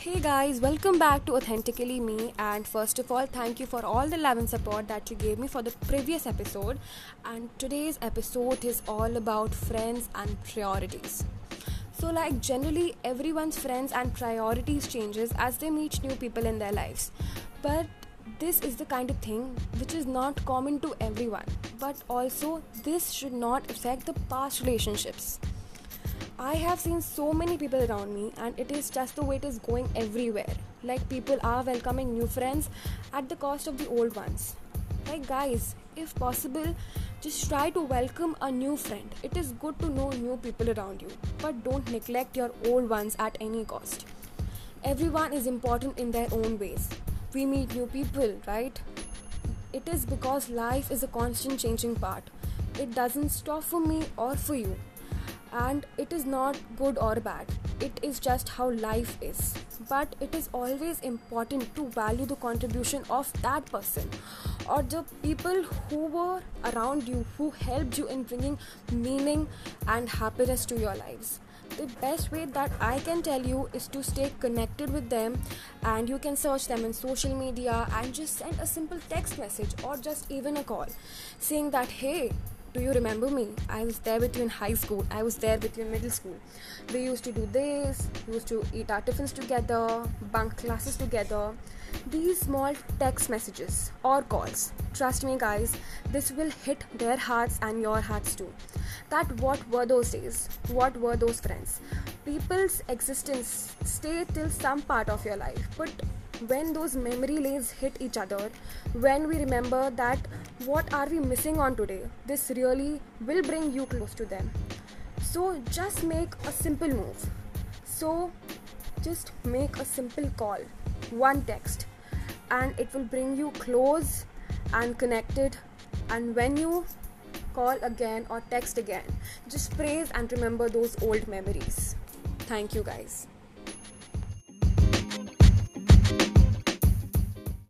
Hey guys, welcome back to Authentically Me. And first of all, thank you for all the love and support that you gave me for the previous episode. And today's episode is all about friends and priorities. So, like, generally, everyone's friends and priorities changes as they meet new people in their lives. But this is the kind of thing which is not common to everyone. But also, this should not affect the past relationships I have seen so many people around me, and it is just the way it is going everywhere. Like, people are welcoming new friends at the cost of the old ones. Like, guys, if possible, just try to welcome a new friend. It is good to know new people around you, but don't neglect your old ones at any cost. Everyone is important in their own ways. We meet new people, right? It is because life is a constant changing part. It doesn't stop for me or for you and it is not good or bad. It is just how life is. But it is always important to value the contribution of that person. Or the people who were around you who helped you in bringing meaning and happiness to your lives. The best way that I can tell you is to stay connected with them. And you can search them in social media and just send a simple text message or just even a call saying that hey do you remember me? I was there with you in high school. I was there with you in middle school. We used to do this, we used to eat our tiffins together, bunk classes together. These small text messages or calls, trust me, guys, this will hit their hearts and your hearts too. That what were those days? What were those friends? People's existence stay till some part of your life, but when those memory lanes hit each other, when we remember that what are we missing on today, this really will bring you close to them. So just make a simple move. So just make a simple call, one text, and it will bring you close and connected. And when you call again or text again, just praise and remember those old memories. Thank you, guys.